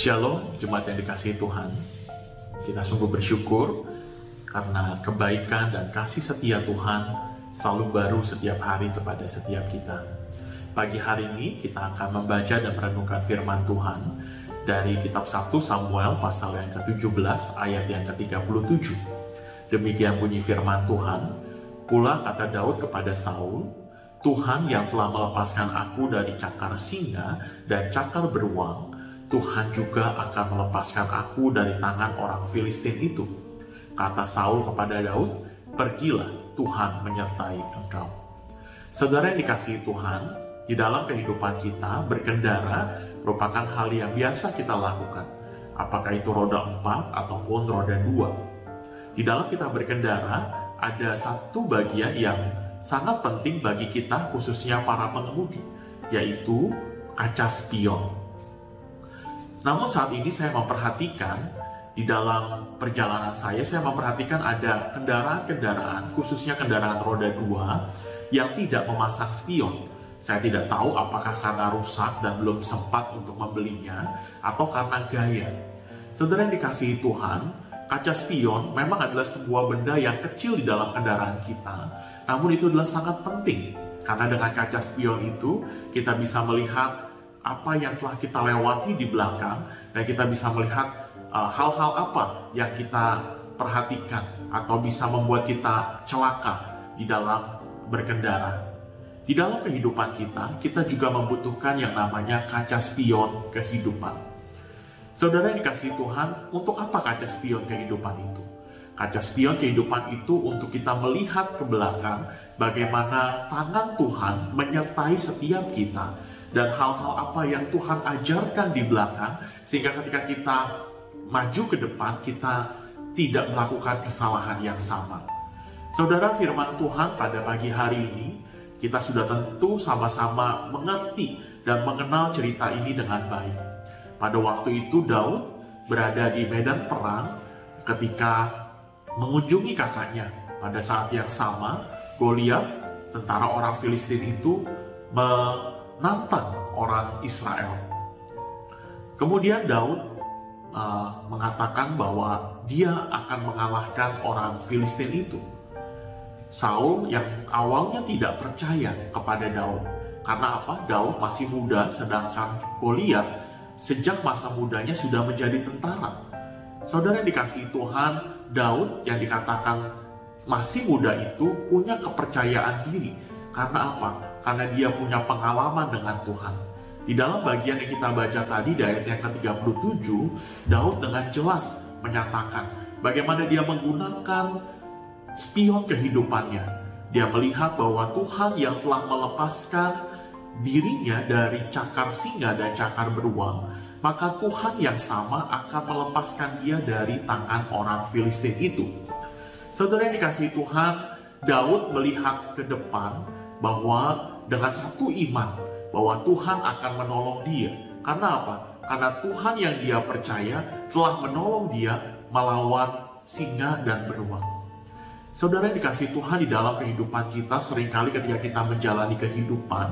Shalom, jemaat yang dikasihi Tuhan. Kita sungguh bersyukur karena kebaikan dan kasih setia Tuhan selalu baru setiap hari kepada setiap kita. Pagi hari ini kita akan membaca dan merenungkan firman Tuhan dari kitab 1 Samuel pasal yang ke-17 ayat yang ke-37. Demikian bunyi firman Tuhan, pula kata Daud kepada Saul, Tuhan yang telah melepaskan aku dari cakar singa dan cakar beruang, Tuhan juga akan melepaskan aku dari tangan orang Filistin itu. Kata Saul kepada Daud, pergilah Tuhan menyertai engkau. Saudara yang dikasihi Tuhan, di dalam kehidupan kita berkendara merupakan hal yang biasa kita lakukan. Apakah itu roda empat ataupun roda dua. Di dalam kita berkendara, ada satu bagian yang sangat penting bagi kita, khususnya para pengemudi, yaitu kaca spion. Namun saat ini saya memperhatikan di dalam perjalanan saya, saya memperhatikan ada kendaraan-kendaraan, khususnya kendaraan roda dua, yang tidak memasang spion. Saya tidak tahu apakah karena rusak dan belum sempat untuk membelinya, atau karena gaya. Saudara yang dikasihi Tuhan, kaca spion memang adalah sebuah benda yang kecil di dalam kendaraan kita, namun itu adalah sangat penting. Karena dengan kaca spion itu, kita bisa melihat apa yang telah kita lewati di belakang dan kita bisa melihat uh, hal-hal uh, apa yang kita perhatikan atau bisa membuat kita celaka di dalam berkendara. Di dalam kehidupan kita, kita juga membutuhkan yang namanya kaca spion kehidupan. Saudara yang dikasih Tuhan, untuk apa kaca spion kehidupan itu? Kaca spion kehidupan itu untuk kita melihat ke belakang bagaimana tangan Tuhan menyertai setiap kita dan hal-hal apa yang Tuhan ajarkan di belakang sehingga ketika kita maju ke depan kita tidak melakukan kesalahan yang sama. Saudara firman Tuhan pada pagi hari ini kita sudah tentu sama-sama mengerti dan mengenal cerita ini dengan baik. Pada waktu itu Daud berada di medan perang ketika mengunjungi kakaknya. Pada saat yang sama, Goliat, tentara orang Filistin itu menantang orang Israel. Kemudian Daud uh, mengatakan bahwa dia akan mengalahkan orang Filistin itu. Saul yang awalnya tidak percaya kepada Daud. Karena apa? Daud masih muda sedangkan Goliat sejak masa mudanya sudah menjadi tentara. Saudara dikasih Tuhan, Daud yang dikatakan masih muda itu punya kepercayaan diri. Karena apa? Karena dia punya pengalaman dengan Tuhan. Di dalam bagian yang kita baca tadi di ayat yang ke-37, Daud dengan jelas menyatakan bagaimana dia menggunakan spion kehidupannya. Dia melihat bahwa Tuhan yang telah melepaskan dirinya dari cakar singa dan cakar beruang, maka Tuhan yang sama akan melepaskan dia dari tangan orang Filistin itu. Saudara yang dikasih Tuhan, Daud melihat ke depan bahwa dengan satu iman bahwa Tuhan akan menolong dia. Karena apa? Karena Tuhan yang dia percaya telah menolong dia melawan singa dan beruang. Saudara yang dikasih Tuhan di dalam kehidupan kita, sering kali ketika kita menjalani kehidupan,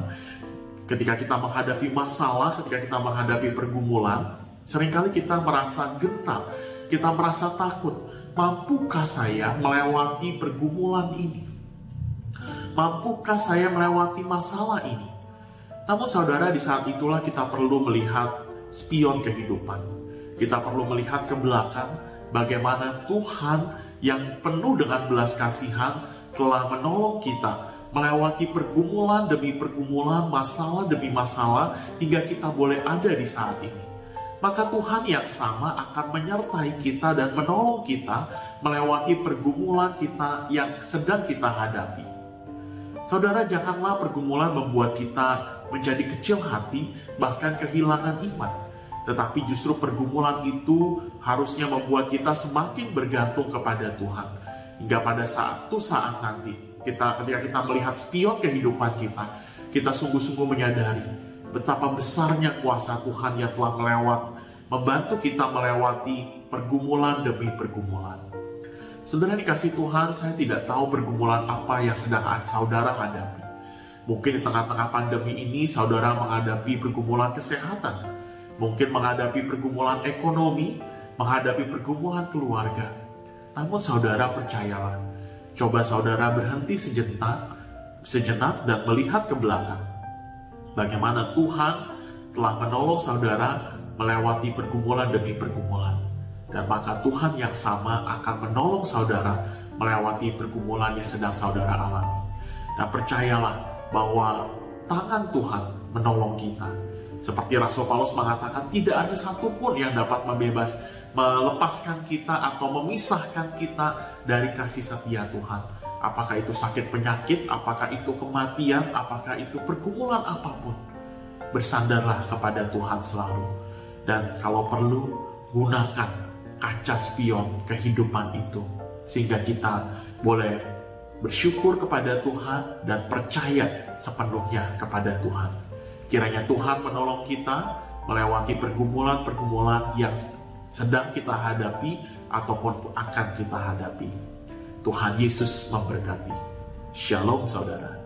ketika kita menghadapi masalah, ketika kita menghadapi pergumulan, sering kali kita merasa gentar, kita merasa takut. Mampukah saya melewati pergumulan ini? Mampukah saya melewati masalah ini? Namun saudara di saat itulah kita perlu melihat spion kehidupan. Kita perlu melihat ke belakang bagaimana Tuhan yang penuh dengan belas kasihan telah menolong kita melewati pergumulan demi pergumulan, masalah demi masalah hingga kita boleh ada di saat ini. Maka Tuhan yang sama akan menyertai kita dan menolong kita melewati pergumulan kita yang sedang kita hadapi. Saudara, janganlah pergumulan membuat kita menjadi kecil hati, bahkan kehilangan iman. Tetapi justru pergumulan itu harusnya membuat kita semakin bergantung kepada Tuhan. Hingga pada saat itu saat nanti, kita ketika kita melihat spion kehidupan kita, kita sungguh-sungguh menyadari betapa besarnya kuasa Tuhan yang telah melewat, membantu kita melewati pergumulan demi pergumulan. Saudara dikasih Tuhan, saya tidak tahu pergumulan apa yang sedang saudara hadapi. Mungkin di tengah-tengah pandemi ini saudara menghadapi pergumulan kesehatan. mungkin menghadapi pergumulan ekonomi, menghadapi pergumulan keluarga. Namun saudara percayalah, coba saudara berhenti sejenak, sejenak dan melihat ke belakang. Bagaimana Tuhan telah menolong saudara melewati pergumulan demi pergumulan. Dan maka Tuhan yang sama akan menolong saudara melewati pergumulan yang sedang saudara alami. Dan percayalah bahwa tangan Tuhan menolong kita seperti Rasul Paulus mengatakan, tidak ada satupun yang dapat membebas, melepaskan kita atau memisahkan kita dari kasih setia Tuhan. Apakah itu sakit penyakit, apakah itu kematian, apakah itu pergumulan apa pun. Bersandarlah kepada Tuhan selalu. Dan kalau perlu, gunakan kaca spion kehidupan itu. Sehingga kita boleh bersyukur kepada Tuhan dan percaya sepenuhnya kepada Tuhan. Kiranya Tuhan menolong kita melewati pergumulan-pergumulan yang sedang kita hadapi ataupun akan kita hadapi. Tuhan Yesus memberkati. Shalom saudara.